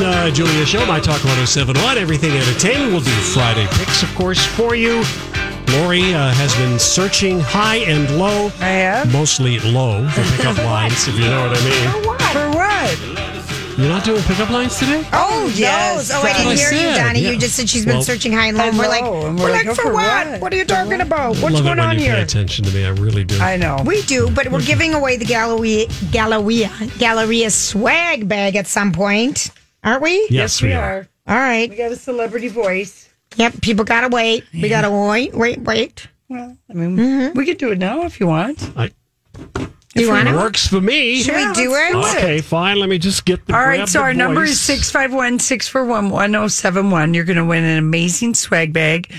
Back. Laurie and uh, Julia Show, My Talk 1071. Everything Entertainment. We'll do Friday picks, of course, for you. Lori uh, has been searching high and low. I have? Mostly low for pickup lines, if you know what I mean. For what? For what? You're not doing pickup lines today? Oh, yes. Oh, I didn't what I hear you, Donnie. yeah. You just said she's been Well- searching high and low. And we're like, and we're, we're like, like, for, oh, for what? what? What are you talking about? What's Love going it when on you pay here? attention to me. I really do. I know. We do, but we're giving away the Galleria, Galleria, Galleria swag bag at some point, aren't we? yes, we are. All right. We got a celebrity voice. Yep. People gotta wait. We gotta wait, wait, wait. Well, I mean, we could do it now if you want. I, You want it works for me. Should Yeah, we do it? do it. Okay, fine. Let me just get the. All right, so the our number is 651 641 1071. You're going to win an amazing swag bag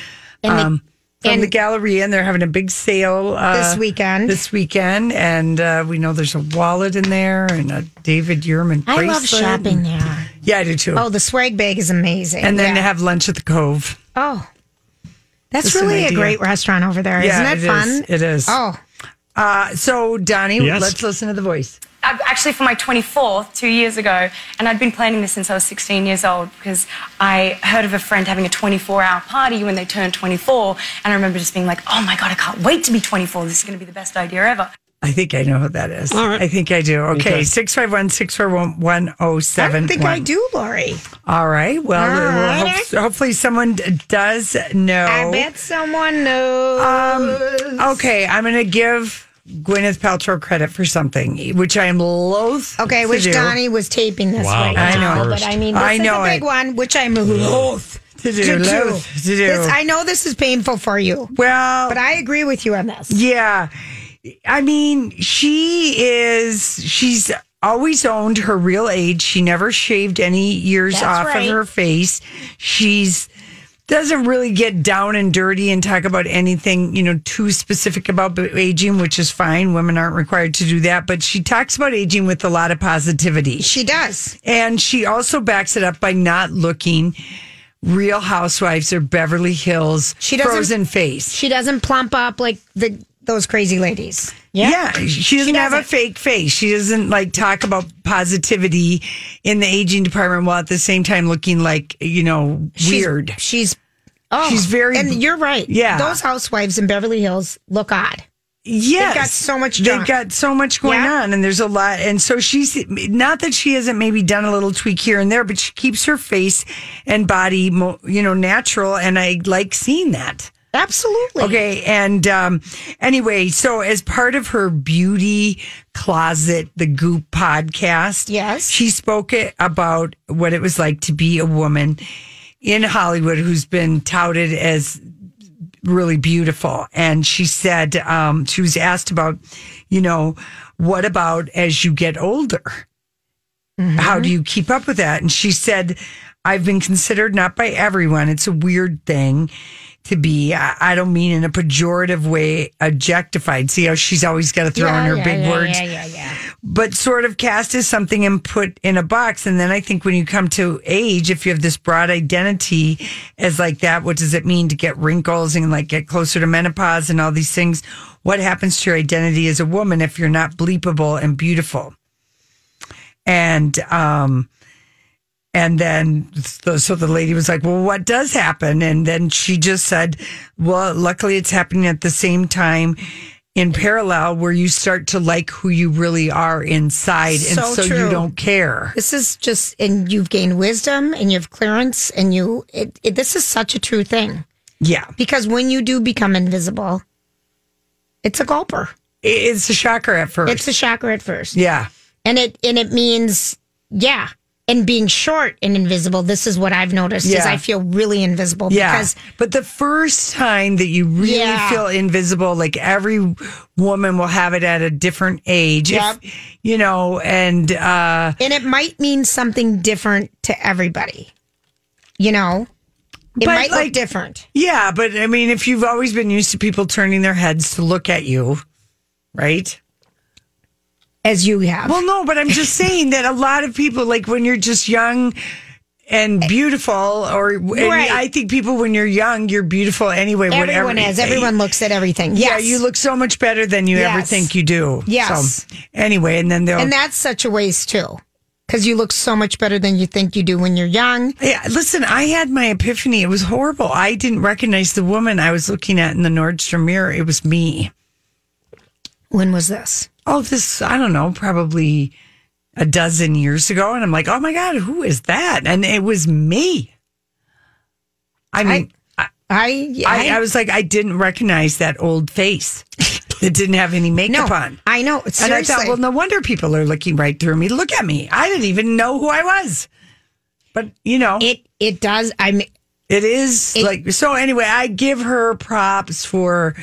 And the- um, from and- the Galleria, and they're having a big sale uh, This weekend. This weekend, and uh, we know there's a wallet in there and a David Yurman I bracelet. love shopping there. Yeah, I do too. Oh, the swag bag is amazing. and then yeah. they have lunch at the Cove. Oh. That's Just really a great restaurant over there, Yeah, not it, it fun? is. It is. Oh, Uh, so, Donnie, Yes. let's listen to the voice. I- actually for my 24th two years ago and i'd been planning this since i was 16 years old because i heard of a friend having a 24 hour party when they turned 24 and i remember just being like oh my god i can't wait to be 24 this is going to be the best idea ever I think I know who that is. All right. I think I do. Okay, Okay. 651 641 I think I do, Lori. All right. Well, All uh, well, right. hope- hopefully someone does know. I bet someone knows. Um, okay, I'm going to give Gwyneth Paltrow credit for something, which I am loath. Okay, to which do. Donnie was taping this Wow, right that's now, a but. I mean, this I is know a big it. one, which I'm loath to do. to do. loath to do. This- I know this is painful for you, well, but I agree with you on this. Yeah. I mean, she is, she's always owned her real age. She never shaved any years That's off right. of her face. She's, doesn't really get down and dirty and talk about anything, you know, too specific about aging, which is fine. Women aren't required to do that, but she talks about aging with a lot of positivity. She does. And she also backs it up by not looking Real Housewives or Beverly Hills She doesn't- frozen face. She doesn't plump up like the those crazy ladies. Yeah, she doesn't have a fake face. She doesn't like talk about positivity in the aging department while at the same time looking like you know weird. She's oh, She's very- and you're right. Yeah. those housewives in Beverly Hills look odd. Yes, got so much They've got so much going Yeah. on, and there's a lot. And so she's not that she hasn't maybe done a little tweak here and there, but she keeps her face and body, you know, natural. And I like seeing that. Absolutely. Okay. And um, anyway, so as part of her beauty closet, the Goop podcast, Yes. she spoke it about what it was like to be a woman in Hollywood who's been touted as really beautiful. And she said, um, she was asked about, you know, what about as you get older? How do you keep up with that? And she said, I've been considered not by everyone. It's a weird thing to be. I, don't mean in a pejorative way, objectified. See how she's always got to throw in her yeah, big yeah, words Yeah, yeah, yeah. but sort of cast as something and put in a box. And then I think when you come to age, if you have this broad identity as like that, what does it mean to get wrinkles and like get closer to menopause and all these things? What happens to your identity as a woman if you're not bleepable and beautiful? And, um, And then, so so the lady was like, Well, what does happen? And then she just said, Well, luckily it's happening at the same time in parallel where you start to like who you really are inside. and So so you don't care. This is just, and you've gained wisdom and you have clearance, and you, it, it, this is such a true thing. Yeah. Because when you do become invisible, it's a gulper. It's a shocker at first. It's a shocker at first. yeah. And it, and it means, yeah. And being short and invisible, this is what I've noticed is I feel really invisible Yeah. because but the first time that you really Yeah. feel invisible, like every woman will have it at a different age. If- you know, and uh and it might mean something different to everybody. You know, it But, might like- look different. yeah, but I mean if you've always been used to people turning their heads to look at you, right? As you have. Well, no, but I'm just saying that a lot of people, like when you're just young and beautiful, or and Right. I think people when you're young, you're beautiful anyway. everyone whatever. is. Everyone looks at everything. Yeah, you look so much better than you ever think you do. Yes. So anyway, and then they'll And that's such a waste too. Because you look so much better than you think you do when you're young. Yeah, listen, I had my epiphany. It was horrible. I didn't recognize the woman I was looking at in the Nordstrom mirror. It was me. When was this? Oh, this, I don't know, probably a dozen years ago. And I'm like, oh my God, who is that? And it was me. I mean, I, I, I, I, was like, I didn't recognize that old face that didn't have any no, makeup on. I know. And I thought, well, no wonder people are looking right through me. Look at me. I didn't even know who I was. But, you know. it it does. I mean, It is It- like so. Anyway, I give her props for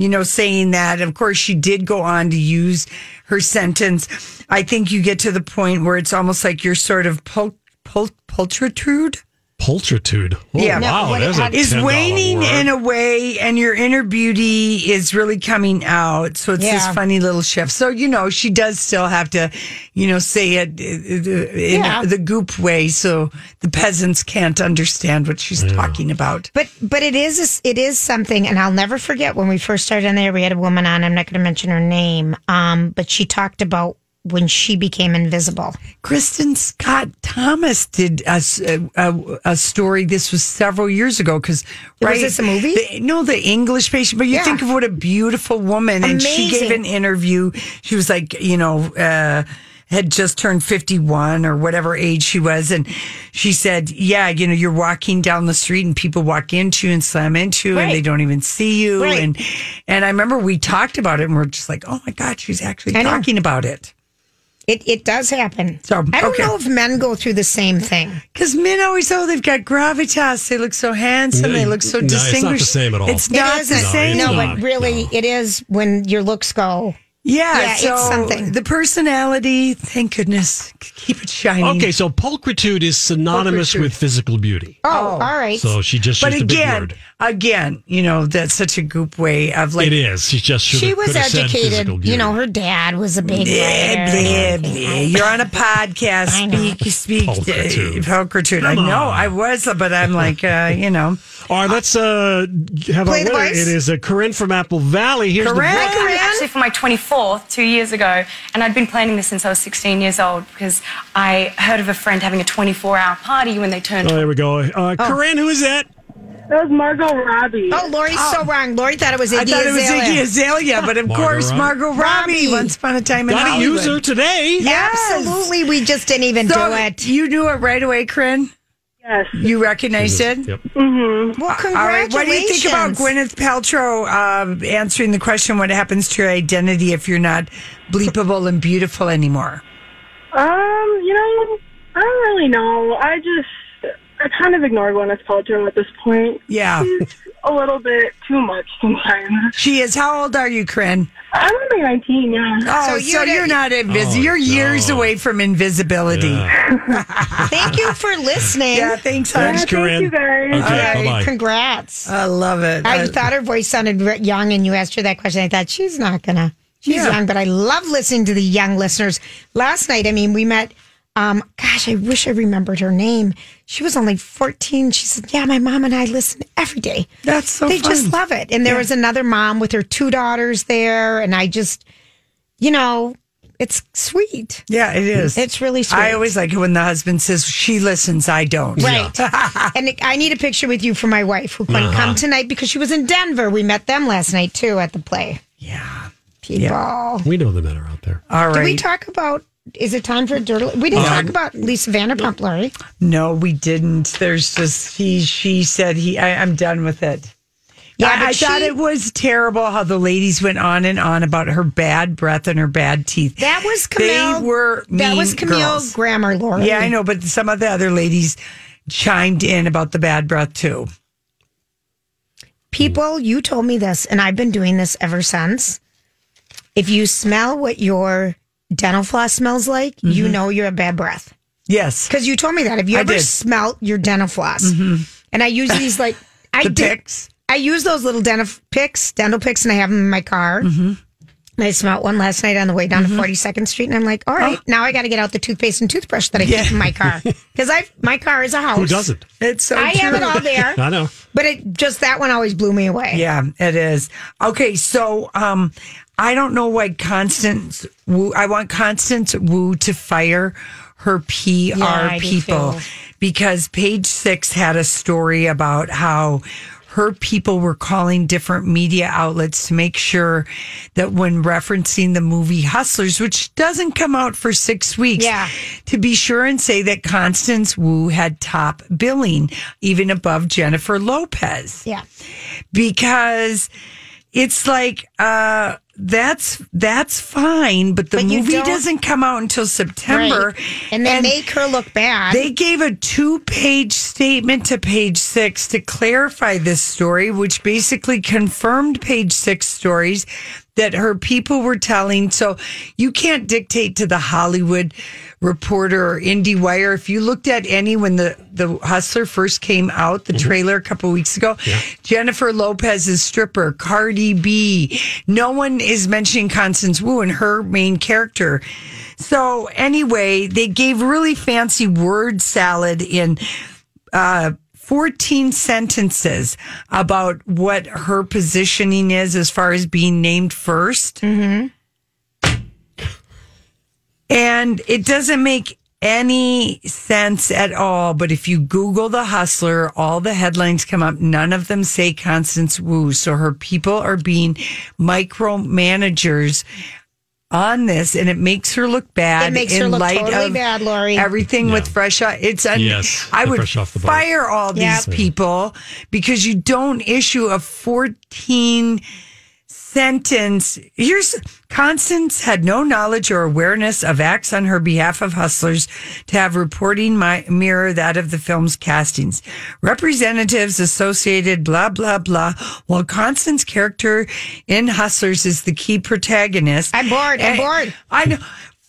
you know saying that. Of course, she did go on to use her sentence. I think you get to the point where it's almost like you're sort of pul- pul- pulchritude Pulchritude. Oh, Yeah. No, wow. what it a is waning word. in a way, and your inner beauty is really coming out. So it's Yeah. this funny little shift. So you know, she does still have to, you know, say it uh, in Yeah. the goop way, so the peasants can't understand what she's talking about. but but it is it is something, and I'll never forget when we first started on there. We had a woman on. I'm not going to mention her name, um, but she talked about when she became invisible. Kristin Scott Thomas did a a story. This was several years ago because Was this a movie? The, no, the English patient. But you Yeah. think of what a beautiful woman, and she gave an interview. She was like, you know. Uh, had just turned 51 or whatever age she was. And she said, Yeah, you know, you're walking down the street and people walk into you and slam into you and they don't even see you. Right. And and I remember we talked about it and we're just like, Oh my God, she's actually I know. talking about it. It it does happen. So, I don't okay. know if men go through the same thing. Because men always, oh, they've got gravitas. They look so handsome. They mm, look so No, it's not the distinguished. same at all. It's It not the isn't. same. No, not. but really, No. it is when your looks go. Yeah, Yeah, it's something. The personality, thank goodness, keep it shining. Okay, so pulchritude is synonymous Pulchritude. with physical beauty. Oh, all right. So she just But used a big again, word. again, you know, that's such a goop way of like, it is. She just she was could have said educated. You know, her dad was a big Blah, writer. blah, blah. You're on a podcast. I know. Speak, speak. Pulchritude. uh, Pulchritude. I know. I was, but I'm like, uh, you know. All right, let's uh, have Play a the winner. It is uh, Corinne from Apple Valley. Here's Corinne. the Corinne. Actually, for my 24th, two years ago, and I'd been planning this since I was 16 years old because I heard of a friend having a 24 hour party when they turned Oh, there we go. Uh, Corinne, who is that? That was Margot Robbie. Oh, Lori's so wrong. Lori thought it was Iggy I thought it was Azalea. Iggy Azalea, but of Margot course, Margot Robbie. Robbie. Once upon a time in Got to Hollywood. use her today. Yes. Absolutely, we just didn't even So do it. You knew it right away, Corinne? Yes. You recognized it? Yep. Well, congratulations. right. What do you think about Gwyneth Paltrow uh, answering the question, what happens to your identity if you're not bleepable and beautiful anymore? Um, you know, I don't really know. I just, I kind of ignored Gwyneth Paltrow at this point. Yeah. She's a little bit too much sometimes. She is. How old are you, Corinne? I'm only 19, yeah. Oh, so, So you're you're, not invisible. Oh, you're years no. away from invisibility. Yeah. Thank you for listening. Yeah, thanks, Thanks, hon. Thank you, guys. Okay, All right, bye-bye. Congrats. I love it. I I- thought her voice sounded young, and you asked her that question. I thought she's not gonna. She's Yeah. young, but I love listening to the young listeners. Last night, I mean, we met. Um, gosh, I wish I remembered her name. She was only fourteen. She said, "Yeah, my mom and I listen every day. That's so they fun. just love it." And there was another mom with her two daughters there, and I just, you know, It's sweet. Yeah, it is. It's really sweet. I always like it when the husband says she listens, I don't. Right. and I need a picture with you for my wife who couldn't come tonight because she was in Denver. We met them last night too at the play. Yeah. People. We know the men are out there. All right. Did we talk about? Is it time for a dirt? We didn't Um, talk about Lisa Vanderpump, Lori. no, we didn't. There's just he. She said he. I, I'm done with it. Yeah, I, I thought it was terrible how the ladies went on and on about her bad breath and her bad teeth. That was Camille. They were that was Camille girls. Grammar, Lori. Yeah, I know, but some of the other ladies chimed in about the bad breath too. People, you told me this, and I've been doing this ever since. If you smell what your dental floss smells like, you know you're a bad breath. Yes. Because you told me that. Have you I ever did. smelt your dental floss? And I use these like I The did- picks. I use those little dental picks, dental picks, and I have them in my car. Mm-hmm. And I smelled one last night on the way down to 42nd Street, and I'm like, all right, now I got to get out the toothpaste and toothbrush that I Oh. Yeah. keep in my car because I my car is a house. Who doesn't? It's so I have it all there, I know. but it just that one always blew me away. Yeah, it is. Okay, so um I don't know why Constance Wu I want Constance Wu to fire her PR do people because page 6 had a story about how her people were calling different media outlets to make sure that when referencing the movie Hustlers, which doesn't come out for six weeks, Yeah. to be sure and say that Constance Wu had top billing, even above Jennifer Lopez Yeah. because it's like uh that's that's fine but the But movie doesn't come out until september Right. And then make her look bad. they gave a two-page statement to page six to clarify this story which basically confirmed page six stories that her people were telling so you can't dictate to the hollywood reporter or IndieWire. If you looked at any when the, the Hustler first came out, the trailer a couple weeks ago, Jennifer Lopez's stripper, Cardi B, no one is mentioning Constance Wu and her main character. So anyway, they gave really fancy word salad in uh, 14 sentences about what her positioning is as far as being named 1st And it doesn't make any sense at all. But if you Google the hustler, all the headlines come up. None of them say Constance Wu. So her people are being micromanagers on this and it makes her look bad It makes in her look light totally bad, Lori. everything with fresh eye. It's un- Yes, I would fresh off the fire all Yep. these people because you don't issue a 14 sentence. Here's Constance had no knowledge or awareness of acts on her behalf of hustlers to have reporting my, mirror that of the film's castings. Representatives associated blah blah blah. While Constance's character in Hustlers is the key protagonist. I'm bored. I'm eh, bored. I know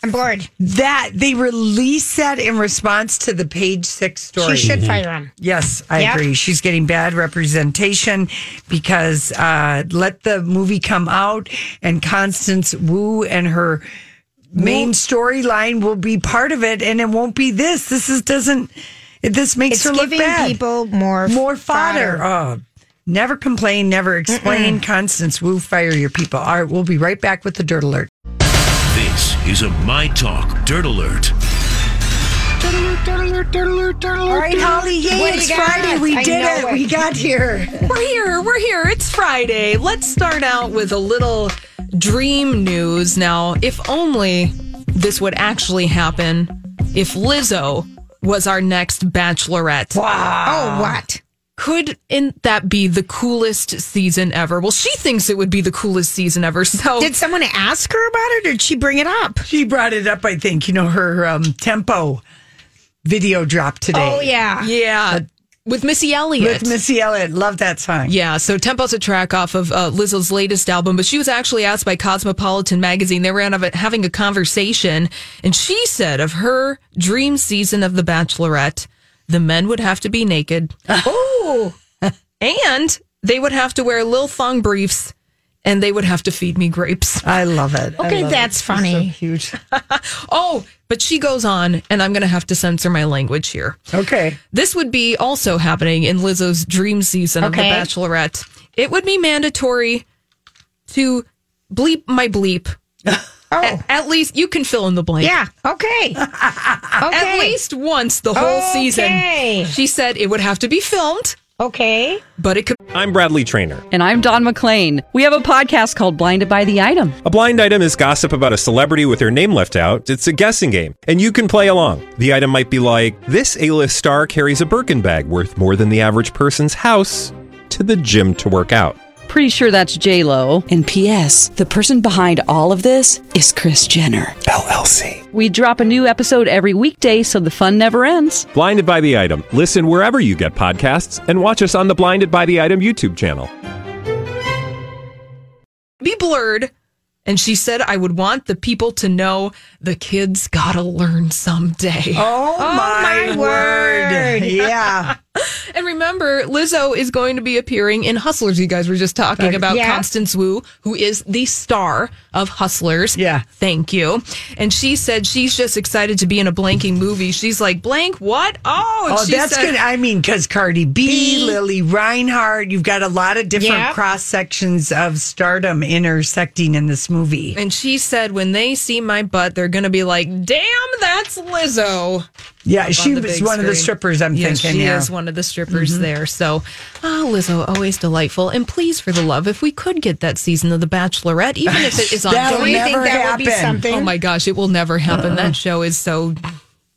I'm bored. that they released that in response to the page six story. She should fire him. Yes, I Yep. agree. She's getting bad representation because uh, let the movie come out and Constance Wu and her main storyline will be part of it, and it won't be this. This is doesn't. This makes It's her look giving bad. people more more fodder. Oh, never complain, never explain. Constance Wu, fire your people. All right, we'll be right back with the dirt alert. This is a My Talk Dirt Alert. All right, Holly, yay, it's? Friday. We did it. it. We got here. We're here. We're here. It's Friday. Let's start out with a little dream news. Now, if only this would actually happen if Lizzo was our next bachelorette. Wow. Oh, what? Could in that be the coolest season ever? Well, she thinks it would be the coolest season ever. So Did someone ask her about it or did she bring it up? She brought it up, I think. You know, her um, tempo video drop today. Oh, yeah. yeah, with Missy Elliott. With Missy Elliott. Love that song. Yeah, so Tempo's a track off of uh, Lizzo's latest album, but she was actually asked by Cosmopolitan magazine. They were out of it having a conversation, and she said of her dream season of The Bachelorette, the men would have to be naked. Oh, and they would have to wear lil thong briefs, and they would have to feed me grapes. I love it. Okay, love that's it. funny. Huge. Oh, but she goes on, and I'm going to have to censor my language here. Okay. This would be also happening in Lizzo's dream season of The Bachelorette. It would be mandatory to bleep my bleep Oh. At, at least you can fill in the blank. Yeah. Okay. okay. At least once the whole Okay. season. She said it would have to be filmed, Okay. but it could. I'm Bradley Trainer. And I'm Don McClain. We have a podcast called Blinded by the Item. A blind item is gossip about a celebrity with their name left out. It's a guessing game, and you can play along. The item might be like this: A-list star carries a Birkin bag worth more than the average person's house to the gym to work out. Pretty sure that's J Lo. And P.S. The person behind all of this is Kris Jenner. LLC. We drop a new episode every weekday, so the fun never ends. Blinded by the item. Listen wherever you get podcasts, and watch us on the Blinded by the Item YouTube channel. be blurred. And she said, I would want the people to know the kids gotta learn someday. Oh, oh my, my word. word. Yeah. And remember, Lizzo is going to be appearing in Hustlers. You guys were just talking Right. about Yeah. Constance Wu, who is the star of Hustlers. Yeah. Thank you. And she said she's just excited to be in a blanking movie. She's like, blank what? Oh, and Oh, she that's said, good. I mean, because Cardi B, Lili Reinhart, you've got a lot of different Yeah. cross sections of stardom intersecting in this movie. And she said, when they see my butt, they're going to be like, damn, that's Lizzo. Yeah, up she on was one of the strippers, I'm Yes, thinking. she yeah. is one of the strippers there. So, oh, Lizzo, always delightful. And please, for the love, if we could get that season of The Bachelorette, even if it is on That'll Don't you think never that would be happen. something? Oh my gosh, it will never happen. That show is so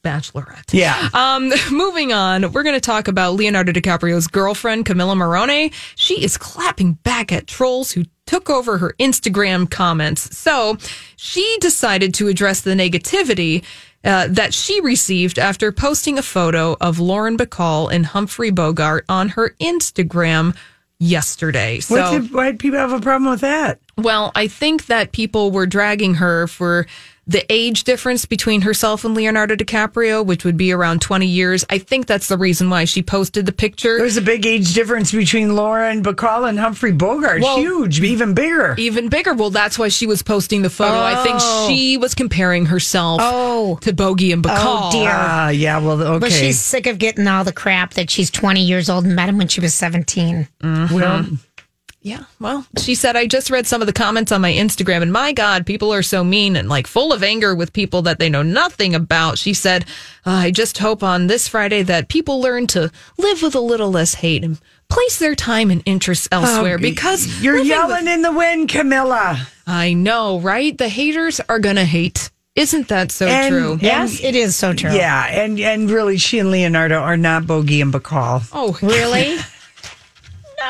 Bachelorette. Yeah. Um, moving on, we're going to talk about Leonardo DiCaprio's girlfriend, Camila Morrone. She is clapping back at trolls who took over her Instagram comments. So she decided to address the negativity uh, that she received after posting a photo of Lauren Bacall and Humphrey Bogart on her Instagram yesterday. So What did, why did people have a problem with that? well, I think that people were dragging her for the age difference between herself and Leonardo DiCaprio, which would be around 20 years. I think that's the reason why she posted the picture. There's a big age difference between Lauren Bacall and Humphrey Bogart. Well- Huge, even bigger. Even bigger. Well, that's why she was posting the photo. I think Oh. she was comparing herself Oh. to Bogey and Bacall. Oh, dear. Ah, yeah, well, okay. But she's sick of getting all the crap that she's 20 years old and met him when she was 17. well, Yeah. Well, she said, I just read some of the comments on my Instagram, and my God, people are so mean and like full of anger with people that they know nothing about. She said, ah, I just hope on this Friday that people learn to live with a little less hate and place their time and interests oh, elsewhere because Oh, you're yelling with- in the wind, Camila. I know, right? The haters are going to hate. Isn't that so And- true? Yes, it is so true. Yeah, and and really, she and Leonardo are not Bogey and Bacall. Oh, Really?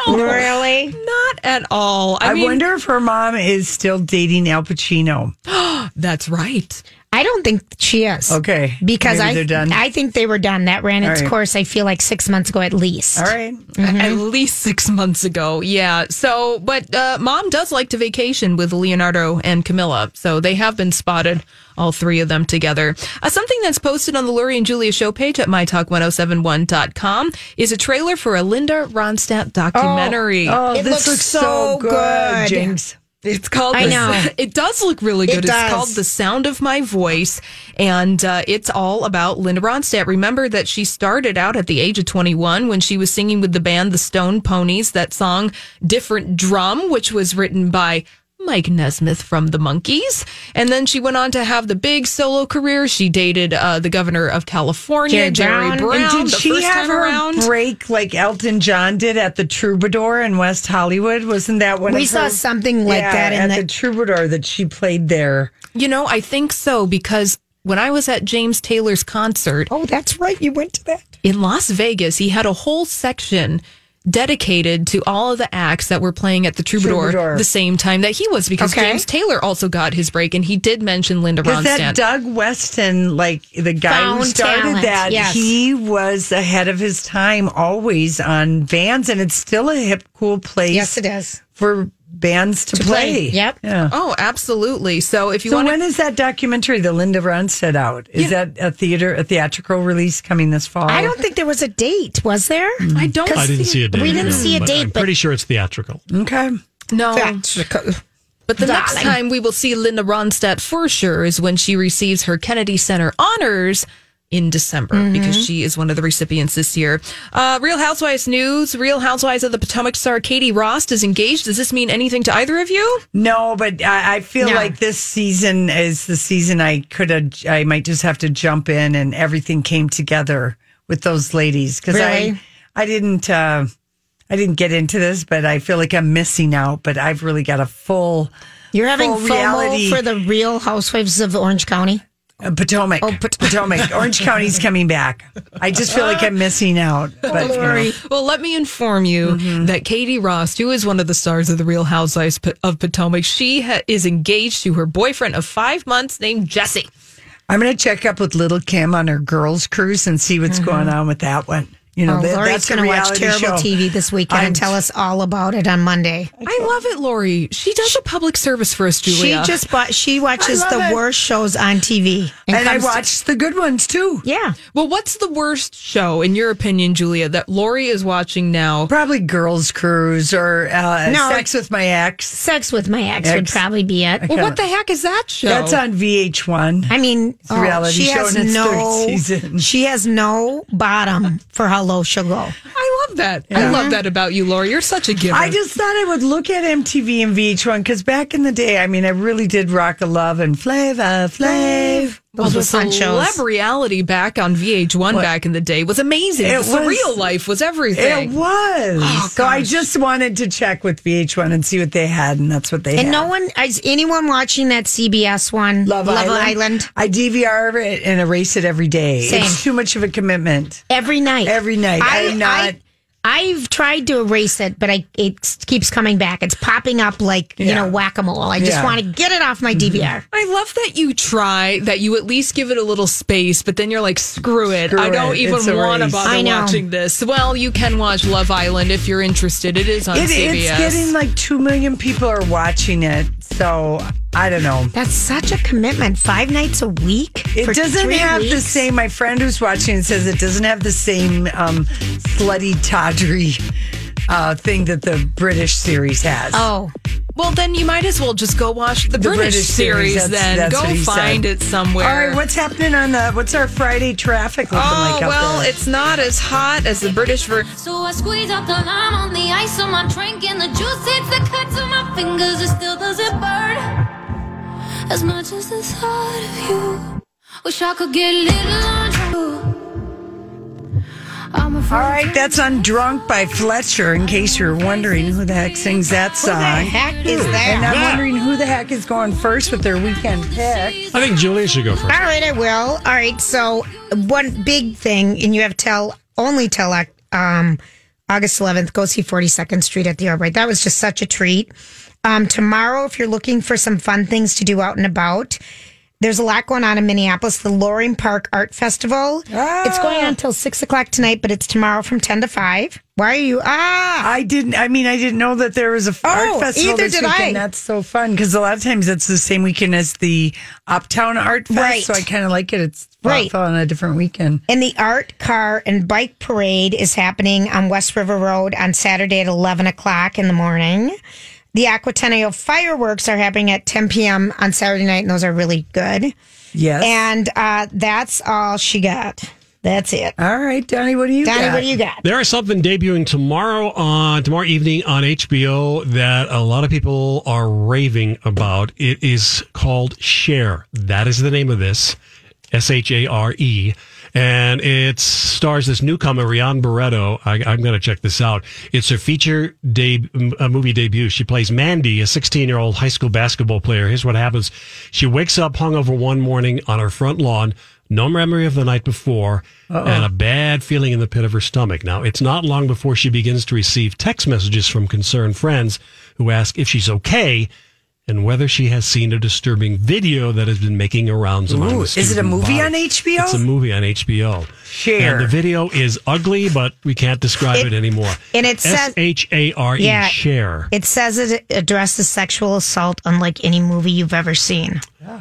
no. Really? Not at all. I, I, mean, wonder if her mom is still dating Al Pacino. that's right. I don't think she is. Okay, Because maybe I, they're done. I think they were done. That ran its All right. course, I feel like six months ago at least. All right. At least six months ago. Yeah. So, but uh, mom does like to vacation with Leonardo and Camila. So they have been spotted, all three of them together. Uh, something that's posted on the Lori and Julia show page at mytalk1071.com is a trailer for a Linda Ronstadt documentary. Oh, It this looks looks so so good, good. Jinx. It's called. I the- know. It does look really It good. It's called "The Sound of My Voice," and uh, it's all about Linda Ronstadt. Remember that she started out at the age of 21 when she was singing with the band the Stone Ponies. That song "Different Drum," which was written by Mike Nesmith from the Monkees, and then she went on to have the big solo career. She dated uh, the governor of California, Jerry Jerry Brown. Brown. And did the she first have time her around. break like Elton John did at the Troubadour in West Hollywood? Wasn't that one? We of saw her- something like Yeah, that in at the- the Troubadour that she played there. You know, I think so because when I was at James Taylor's concert. Oh, that's right. You went to that. in Las Vegas, he had a whole section dedicated to all of the acts that were playing at the Troubadour, Troubadour. the same time that he was because Okay. James Taylor also got his break and he did mention Linda Is that Doug Weston, like the guy who started talent, that? yes. He was ahead of his time always on Vans, and it's still a hip, cool place. Yes, it is. for bands to, To play. play, yep. Yeah. oh, absolutely. So if you so want when is that documentary, the Linda Ronstadt, out? Is that a theater, a theatrical release coming this fall? I don't think there was a date, was there? I don't mm. I didn't see a date. We didn't no, see a but date, I'm but pretty sure it's theatrical. Okay. No. Theatrical. But the next time we will see Linda Ronstadt for sure is when she receives her Kennedy Center honors in December because she is one of the recipients this year. Uh, Real Housewives news: Real Housewives of the Potomac star Katie Rost is engaged. Does this mean anything to either of you? No, but I, I feel No. like this season is the season I could have. I might just have to jump in, and everything came together with those ladies because Really? I I didn't uh, I didn't get into this, but I feel like I'm missing out. But I've really got a full. You're having full FOMO reality for the Real Housewives of Orange County. Uh, Potomac. Oh, Pot- Potomac. Orange County's coming back. I just feel like I'm missing out. But you know. Well, let me inform you that Katie Rost, who is one of the stars of the Real Housewives of Potomac, she ha- is engaged to her boyfriend of five months named Jesse. I'm going to check up with Little Kim on her girls cruise and see what's going on with that one. You know, oh, that- Lori's that's going to watch terrible show. TV this weekend I'm- and tell us all about it on Monday. I love it, Lori. She does a public service for us, Julia. She just bought, she watches the it. worst shows on TV. And I watch to- the good ones too. yeah. Well, what's the worst show, in your opinion, Julia, that Lori is watching now? Probably Girls Cruise or uh, No. Sex with My Ex. Sex with my ex, would probably be it. Well, what the heck is that show? That's on VH1. I mean, a reality she show has in its no, third season. she has no bottom for how low she'll go. I love that. I love that about you, Lori. You're such a giver. I just thought I would look at MTV and VH1 because back in the day, I mean, I really did rock a love and Flava Flav. Well, the were fun shows. celeb reality back on VH1 back in the day was amazing. It the was- surreal life was everything. It was. Oh, so I just wanted to check with VH1 and see what they had, and that's what they And had. And no one is anyone watching that CBS one, Love, Island. I DVR it and erase it every day. Same. It's too much of a commitment. every night. Every night. I'm not- I, have tried to erase it, but I it keeps coming back. It's popping up like you know whack a mole. I just Yeah. Mm-hmm. want to get it off my DVR. I love that you try, that you at least give it a little space, but then you're like, screw it. Screw I don't it. even want to race. bother I know. watching this. Well, you can watch Love Island if you're interested. It is on It, CBS. it's getting like 2 million people are watching it. So I don't know. That's such a commitment. Five nights a week. It for doesn't three have the same. My friend who's watching it says it doesn't have the same um, slutty tawdry uh, thing that the British series has. Oh, well, then you might as well just go watch the, The British, British series, series, that's- then. that's go find said. it somewhere. All right, what's happening on the? What's our Friday traffic looking Oh, like? out well, there? it's not as hot as the British version. So I squeeze out the lime on the ice on my drink, and the juice hits the cuts on my fingers. It still doesn't burn as much as the thought of you. Wish I could get a little on. I'm afraid All right, that's Undrunk by Fletcher. In case you're wondering who the heck sings that song, heck is that? And I'm Yeah. wondering who the heck is going first with their weekend pick. I think Julia should go first. all right, I will. All right, so one big thing, and you have tell only till um, August 11th. Go see 42nd Street at the Albright. That was just such a treat. Um, tomorrow, if you're looking for some fun things to do out and about, there's a lot going on in Minneapolis. The Loring Park Art Festival. It's going on until six o'clock tonight, but it's tomorrow from 10 to 5. Why are you? Ah, I didn't. I mean, I didn't know that there was a f- art Oh, festival either this did weekend. I. That's so fun because a lot of times it's the same weekend as the Uptown Art Fest. Right. So I kind of like it. It's Right. on a different weekend. And the art car and bike parade is happening on West River Road on Saturday at 11 o'clock in the morning. The Aquatennial fireworks are happening at 10 p.m. on Saturday night, and those are really good. Yes. And uh, that's all she got. That's it. All right, Donnie, what do you Donnie, got? what do you got? There is something debuting tomorrow on tomorrow evening on HBO that a lot of people are raving about. It is called Share. That is the name of this. S H A R E. And it stars this newcomer, Rhianne Barreto. I, I'm going to check this out. It's her feature a movie debut. She plays Mandy, a 16 year old high school basketball player. Here's what happens. She wakes up hungover one morning on her front lawn, no memory of the night before, and a bad feeling in the pit of her stomach. Now, it's not long before she begins to receive text messages from concerned friends who ask if she's okay and whether she has seen a disturbing video that has been making rounds among Ooh, the is it a movie body. on HBO? It's a movie on HBO. Share. And the video is ugly, but we can't describe it, It- anymore. and it says- S H A R E. Yeah. Share. It says it addresses sexual assault unlike any movie you've ever seen. Yeah.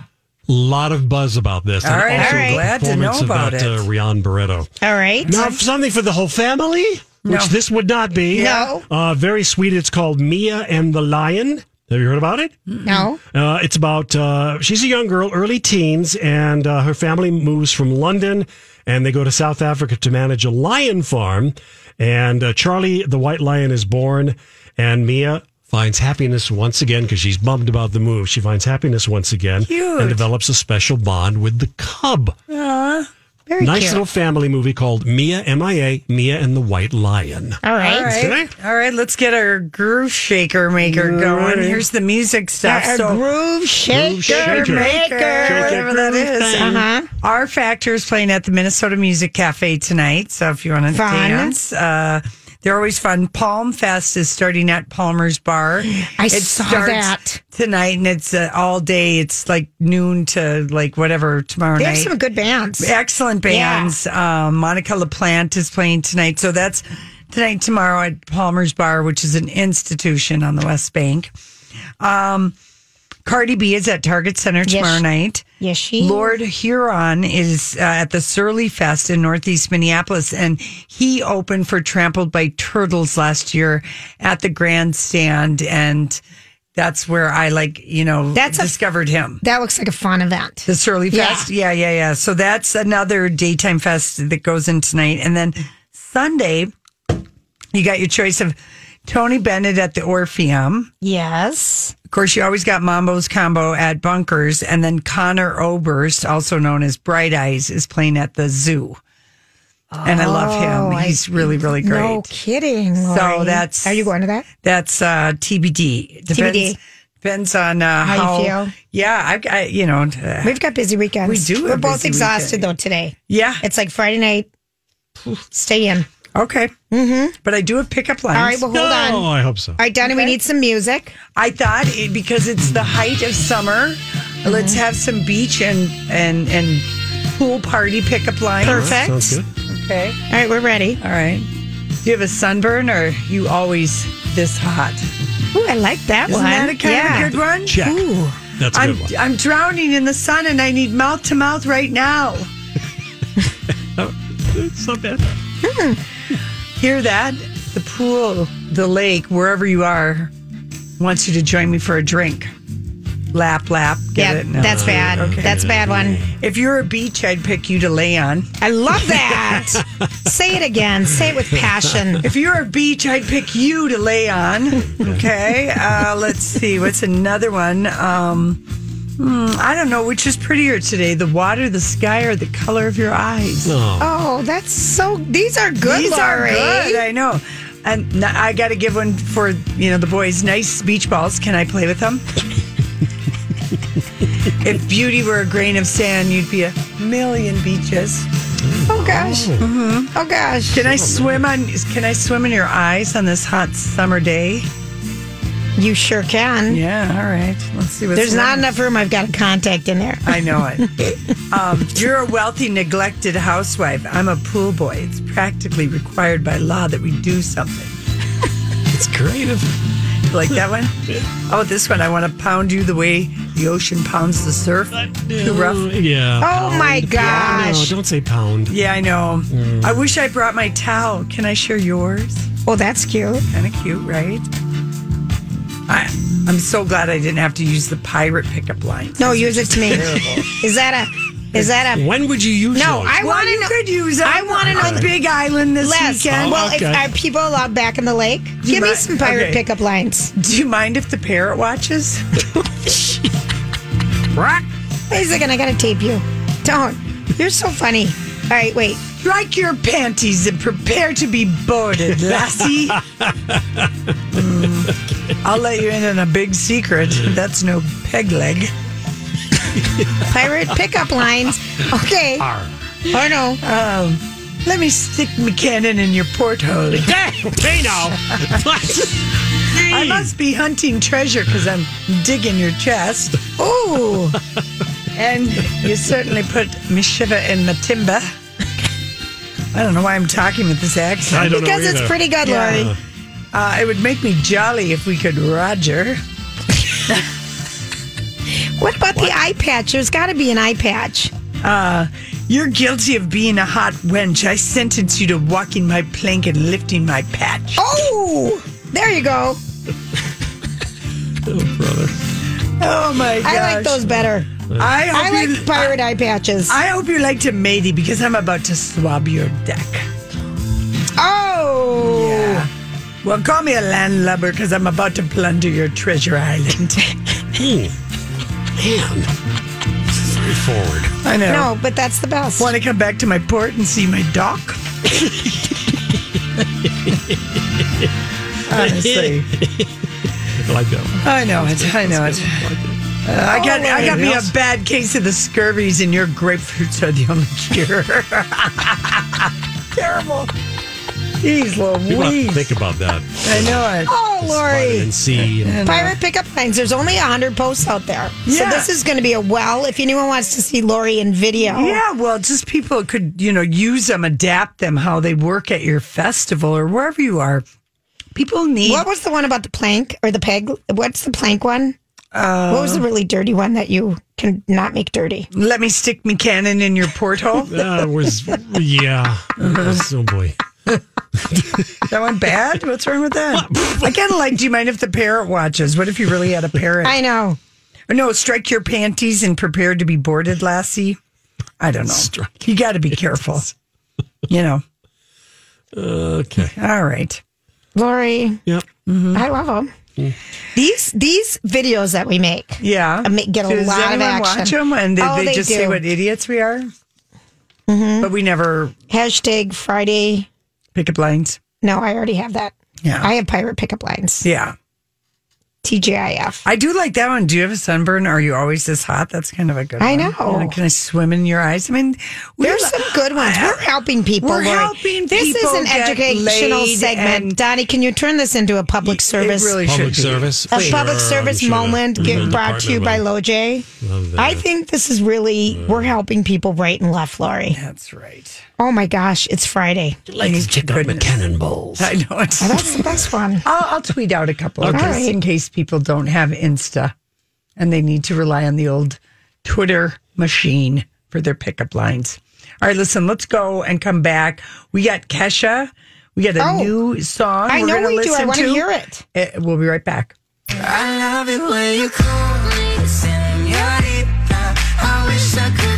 A lot of buzz about this. All and right, also all right. Glad to know about of it. Uh, Rhianne Barreto. All right. Now, something for the whole family, which No. this would not be. No. Uh, very sweet. It's called Mia and the Lion. Have you heard about it? No. Uh, it's about uh, she's a young girl, early teens, and uh, her family moves from London and they go to South Africa to manage a lion farm. And uh, Charlie, the white lion, is born, and Mia finds happiness once again because she's bummed about the move. She finds happiness once again Cute. and develops a special bond with the cub. Aw, very nice cute. little family movie called Mia M.I.A. Mia and the White Lion. All right. All right. All right, let's get our groove shaker maker going. Here's the music stuff. Our so groove shaker, shaker. maker. whatever that groove is. thing. Uh-huh. Our Factor is playing at the Minnesota Music Cafe tonight. So if you want to dance, uh, they're always fun. Palm Fest is starting at Palmer's Bar. I saw that. tonight, and it's uh, all day. It's like noon to like whatever tomorrow They night. have some good bands. Excellent bands. Um, Monica LaPlante is playing tonight. So that's tonight, tomorrow at Palmer's Bar, which is an institution on the West Bank. Um, Cardi B is at Target Center tomorrow she- night. Yes, she. Lord Huron is uh, at the Surly Fest in Northeast Minneapolis, and he opened for Trampled by Turtles last year at the Grandstand, and that's where I like you know That's a- discovered him. That looks like a fun event. The Surly Yeah. Fest. Yeah. yeah, yeah, So that's another daytime fest that goes in tonight. And then Sunday, you got your choice of Tony Bennett at the Orpheum. Yes. Of course, you always got Mambo's Combo at Bunkers. And then Conor Oberst, also known as Bright Eyes, is playing at the zoo. and I love Oh, him. I- He's really, really great. No kidding. So that's- Are you going to that? That's uh, TBD. Depends, TBD. Depends on uh, How you feel? Yeah, I've got, you know. uh, We've got busy weekends. We do We're both exhausted weekend. though today. yeah. It's like Friday night. Stay in. Okay. Mm-hmm. But I do have pickup lines. All right. Well, hold on. Oh, I hope so. right, Donnie. We need some music. I thought it, because it's the height of summer, let's have some beach and and and pool party pickup lines. Perfect. Sounds good. Okay. All right, we're ready. All right. Do you have a sunburn or you always this hot? Ooh, I like that Isn't one. that a kind yeah. of a good one? Check. Ooh. That's a I'm good one. I'm drowning in the sun and I need mouth to mouth right now. It's not bad. Hear that? The pool, the lake, wherever you are, wants you to join me for a drink. Lap, lap. Get Yeah, it? No. that's bad. Okay. That's a bad one. If you're a beach, I'd pick you to lay on. I love that. Say it again. Say it with passion. If you're a beach, I'd pick you to lay on. Okay. Uh, let's see. What's another one? Um, hmm, I don't know which is prettier today: the water, the sky, or the color of your eyes. No. Oh, that's so. These are good, These are Lori. good. I know. And I got to give one for you know the boys. Nice beach balls. Can I play with them? if beauty were a grain of sand, you'd be a million beaches. Oh gosh. Oh gosh. Can I swim on? Can I swim in your eyes on this hot summer day? You sure can. Yeah. All right. Let's see what's There's not enough room. I've got a contact in there. I know it. um, you're a wealthy, neglected housewife. I'm a pool boy. It's practically required by law that we do something. It's creative. You like that one? Oh, this one. I want to pound you the way the ocean pounds the surf. Too rough. Yeah. Oh my No, gosh. don't say pound. Yeah, I know. I wish I brought my towel. Can I share yours? Oh, that's cute. Kind of cute, right? I, I'm so glad I didn't have to use the pirate pickup line. No, use it to me. Is that a? Is that a? When would you use No, those? I well, want to you know. could use them I want to know on the Big Island this Les. weekend. Well, if, okay. are people allowed back in the lake? Give me mi- some pirate okay. pickup lines. Do you mind if the parrot watches? Wait a second, I gotta tape you. Don't. You're so funny. All right, wait. Strike your panties and prepare to be boarded, lassie. Mm. I'll let you in on a big secret. That's no peg leg. Pirate pickup lines. Okay. Or no. Um, let me stick my cannon in your porthole. Hey now. I must be hunting treasure because I'm digging your chest. Oh. And you certainly put me shiver in my timber. I don't know why I'm talking with this accent. I don't know Because it's pretty good, Yeah. Lori. Uh, it would make me jolly if we could Roger. What about the eye patch? There's got to be an eye patch. Uh, you're guilty of being a hot wench. I sentence you to walking my plank and lifting my patch. Oh, there you go. Oh, brother. Oh my gosh. I like those better. I hope I you- like pirate eye patches. I hope you liked it, matey, because I'm about to swab your deck. oh, Yeah. Well, call me a landlubber because I'm about to plunder your treasure island. Ooh. Man. Straightforward. I know. no, but that's the best. Want to come back to my port and see my dock? Honestly, I like that one. I know it. I know it. Uh, I got I got me a bad case of the scurvies, and your grapefruits are the only cure. Terrible. Jeez People have to Louise. think about that. I know it. oh, Lori. Vitamin C. And, Pirate pickup lines. There's only 100 posts out there. So Yeah. this is going to be a well. If anyone wants to see Lori in video. Yeah, well, just people could, you know, use them, adapt them, how they work at your festival or wherever you are. People need. What was the one about the plank or the peg? What's the plank one? What was the um, really dirty one that you can not make dirty? Let me stick me cannon in your porthole. that was, yeah. Uh-huh. That was- oh boy. that one bad? What's wrong with that? I kind of like. Do you mind if the parrot watches? What if you really had a parrot? I know. Or no, strike your panties and prepare to be boarded, lassie. I don't know. You got to be careful. You know. Okay. All right. Lori, Yep. Mm-hmm. I love them. Mm. These these videos that we make, Yeah. get a Does lot of action. watch them and they, Oh, they, they just do. say what idiots we are? Mm-hmm. But we never Hashtag Friday. pickup lines. No, I already have that. Yeah. I have pirate pickup lines. Yeah. TGIF. I do like that one. Do you have a sunburn? Are you always this hot? That's kind of a good I one. know. You can I swim in your eyes? I mean, we There's lo- some good ones. We're helping people. We're Lori. helping This is an educational segment. Donnie, can you turn this into a public service? It really Public should be. service. a Sure, public service sure moment the- get brought to you by LoJ. will love that. I think this is really we're helping people right and left, Lori. That's right. Oh my gosh, it's Friday. Let's check out my cannonballs. I know it's. Oh, that's the best one. I'll, I'll tweet out a couple of Okay. just in case people don't have Insta and they need to rely on the old Twitter machine for their pickup lines. All right, listen, let's go and come back. We got Kesha. We got a Oh. new song. I we're know we do. I want to to. hear it. Uh, we'll be right back. I love it when you call me señorita. I wish I could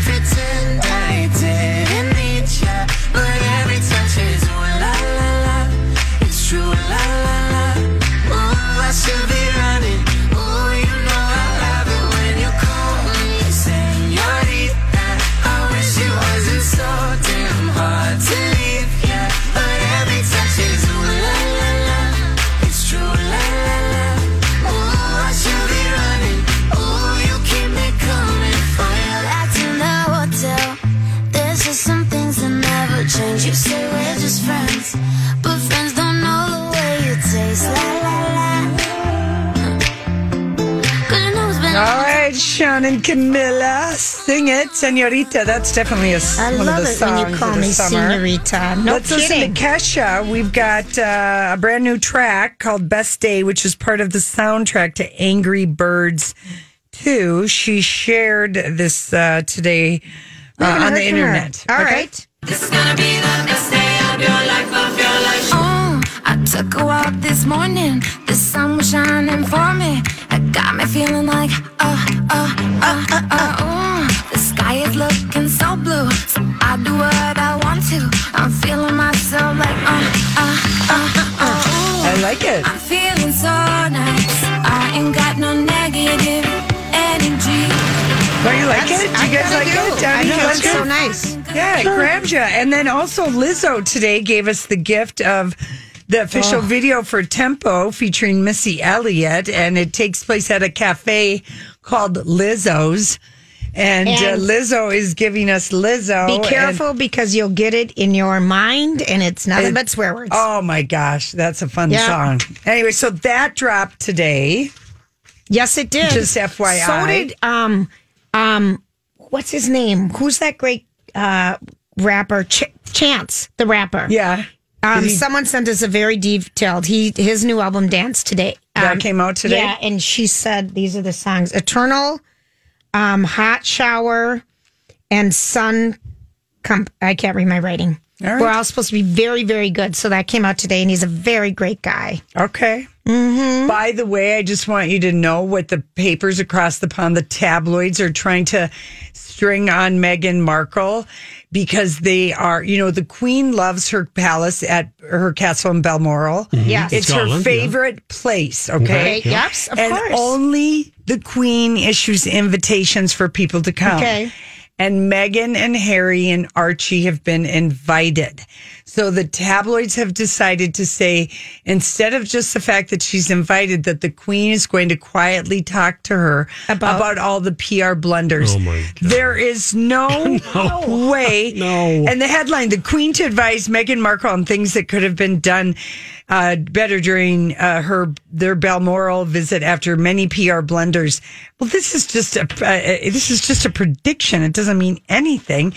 Camila, sing it, Senorita. That's definitely a, s- I one love of the it when you call of the me summer. senorita. No Let's kidding. listen to Kesha. We've got uh, a brand new track called Best Day, which is part of the soundtrack to Angry Birds 2. She shared this uh, today uh, haven't on heard the from her. internet. All Okay? right. This is gonna be the best day of your life, of your life. Oh, I took a walk this morning. The sun was shining for me. It got me feeling like, uh, uh, uh, uh, uh, oh. The sky is looking so blue. So I do what I want to. I'm feeling myself like, uh, uh, uh, uh, uh. I like it. I'm feeling so nice. I ain't got no negative energy. Don't you like That's- it? Do I you guys like do. it? Donnie, I you think like it's so nice. Yeah, it grabs you. And then also Lizzo today gave us the gift of the official Oh. video for Tempo featuring Missy Elliott, and it takes place at a cafe called Lizzo's. And, And- uh, Lizzo is giving us Lizzo. Be and- careful because you'll get it in your mind and it's nothing but swear words. oh my gosh, that's a fun Yeah. song. Anyway, so that dropped today. yes, it did. Just FYI. So did um um what's his name? Who's that great uh rapper? Ch- Chance, the rapper. Yeah. Um, he- someone sent us a very detailed. He his new album Dance today. That Um, came out today? Yeah, and she said these are the songs: Eternal, um, Hot Shower, and Sun. Com- I can't read my writing. All right. We're all supposed to be very, very good. So that came out today, and he's a very great guy. Okay. Mm-hmm. By the way, I just want you to know what the papers across the pond, the tabloids, are trying to string on Meghan Markle because they are, you know, the Queen loves her palace at her castle in Balmoral. Mm-hmm. Yes. It's her Scotland, yeah. favorite place. Okay. Okay, yes, of and course. only the Queen issues invitations for people to come. Okay. And Meghan and Harry and Archie have been invited. So the tabloids have decided to say, instead of just the fact that she's invited, that the Queen is going to quietly talk to her About- about, all the PR blunders. Oh, my God. There is no, way. No. And the headline, the Queen to advise Meghan Markle on things that could have been done uh, better during uh, her their Balmoral visit after many PR blunders. Well, this is just a uh, this is just a prediction. It doesn't mean anything.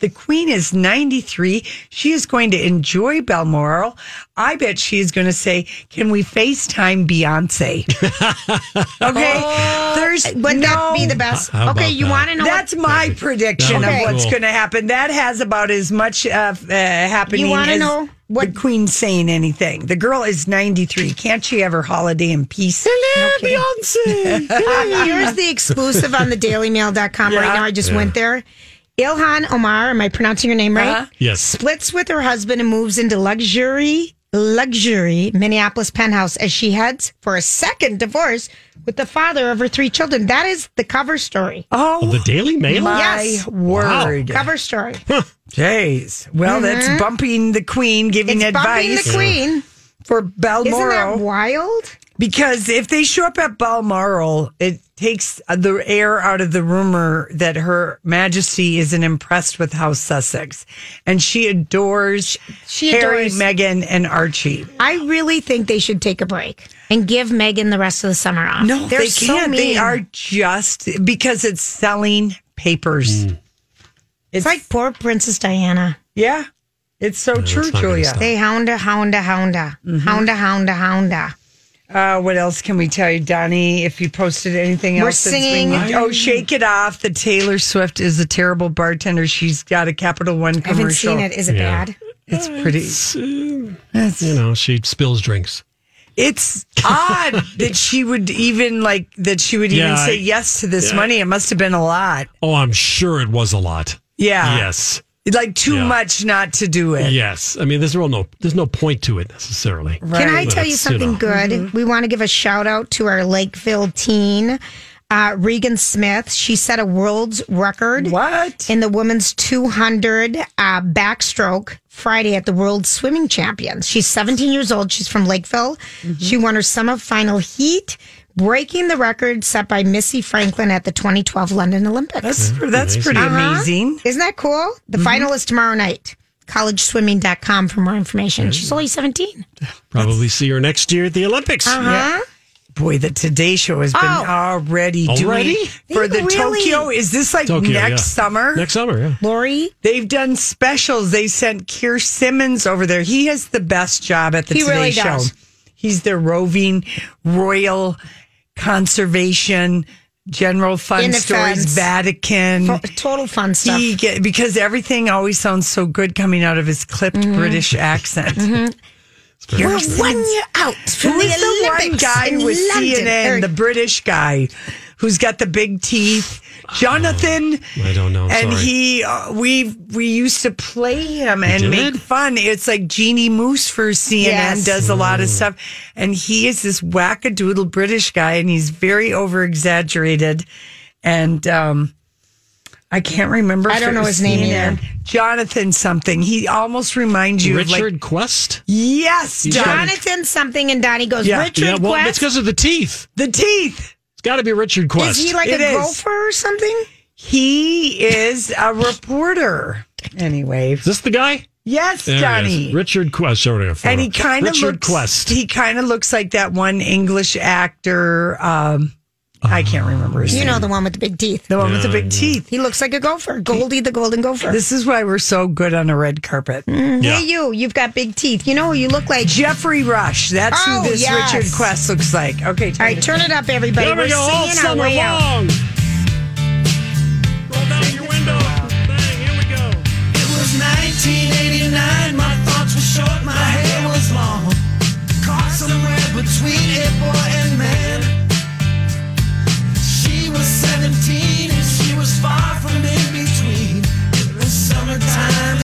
The Queen is ninety three. She is going to enjoy Balmoral. I bet she is going to say, "Can we FaceTime Beyonce?" okay, there's Would that be the best? How okay, you want to know? that's my prediction That of what's cool. going to happen. That has about as much uh, uh, happening You wanna know what- the Queen saying anything. The girl is 93. Can't she have her holiday in peace? Okay. Beyonce. Here's the exclusive on the dailymail.com right now. I just Yeah. went there. Ilhan Omar, am I pronouncing your name right? Uh-huh. Yes. Splits with her husband and moves into luxury, luxury Minneapolis penthouse as she heads for a second divorce with the father of her three children. That is the cover story. oh, The Daily Mail? my Yes. word. Cover story. Jeez. Well, that's bumping the Queen, giving Mm-hmm. It's bumping advice the queen. for Isn't that wild? Because if they show up at Balmoral, it takes the air out of the rumor that Her Majesty isn't impressed with House Sussex, and she adores She Harry, adores- Meghan, and Archie. I really think they should take a break and give Meghan the rest of the summer off. No, They're they so can't. they mean. are just because it's selling papers. Hmm. It's like poor Princess Diana. Yeah, it's so true, not gonna Julia. stop. They hounda, hounda, hounda, mm-hmm. hounda, hounda, hounda. Uh, what else can we tell you, Donnie? If you posted anything We're else, that's singing- been- oh, shake it off. The Taylor Swift is a terrible bartender. She's got a Capital One commercial. I haven't seen it. Is it Yeah. bad? It's pretty. It's, uh, you know, she spills drinks. It's odd that she would even like that she would even Yeah, I- say yes to this yeah. money. It must have been a lot. Oh, I'm sure it was a lot. Yeah. Yes. Like too Yeah. much not to do it. Yes. I mean, there's real no, there's no point to it necessarily. Can I But tell you it's, something know, good? We want to give a shout out to our Lakeville teen, uh, Regan Smith. She set a world's record. What? In the women's 200 uh, backstroke Friday at the World Swimming Champions. She's 17 years old. She's from Lakeville. She won her semifinal heat, breaking the record set by Missy Franklin at the 2012 London Olympics. That's that's pretty Uh-huh. amazing. Isn't that cool? The final is tomorrow night. Collegeswimming.com for more information. She's only 17. Probably see her next year at the Olympics. Uh-huh. Boy, the Today Show has been Oh. already, Already? doing for the really- Tokyo. Is this like Tokyo, next yeah. summer? Next summer, yeah. Lori, They've done specials. They sent Keir Simmons over there. He has the best job at the He Today really Show. does. He's their roving royal conservation general fun stories. Vatican. Fu- total fun stuff. He get, because everything always sounds so good coming out of his clipped Mm-hmm. British accent. Keir We're one year out from Who the is the one guy in with London. CNN, Or- the British guy, who's got the big teeth? Jonathan. I don't know. and Sorry. he, uh, we we used to play him and did? make fun. It's like Jeanne Moos for CNN Yes. does a lot of stuff, and he is this wackadoodle British guy, and he's very over exaggerated, and um, I can't remember. I don't know his name CNN. either. Jonathan something. He almost reminds you of Richard like Quest? yes, He's Jonathan. Jonathan something and Donnie goes, Yeah. Richard yeah, well, it's because of the teeth. The teeth. It's got to be Richard Quest. Is he like It a is. gopher or something? He is a reporter. Anyway, Is this the guy? yes, There Johnny. Richard Quest. Sorry, me a photo. and he kind of Richard looks. Quest. He kind of looks like that one English actor. Um, I can't remember his you name. know the one with the big teeth. The one with the big teeth. He looks like a gopher. Goldie the golden gopher. This is why we're so good on a red carpet. Mm. Yeah. Hey you, you've got big teeth. You know you look like Geoffrey Rush. That's Oh, who this yes. Richard Quest looks like. Okay, All right, turn it up everybody. There We're we go, all singing our summer way out. long. Roll down your window. Bang, here we go. It was 1989. My thoughts were short, my hair was long. Caught somewhere between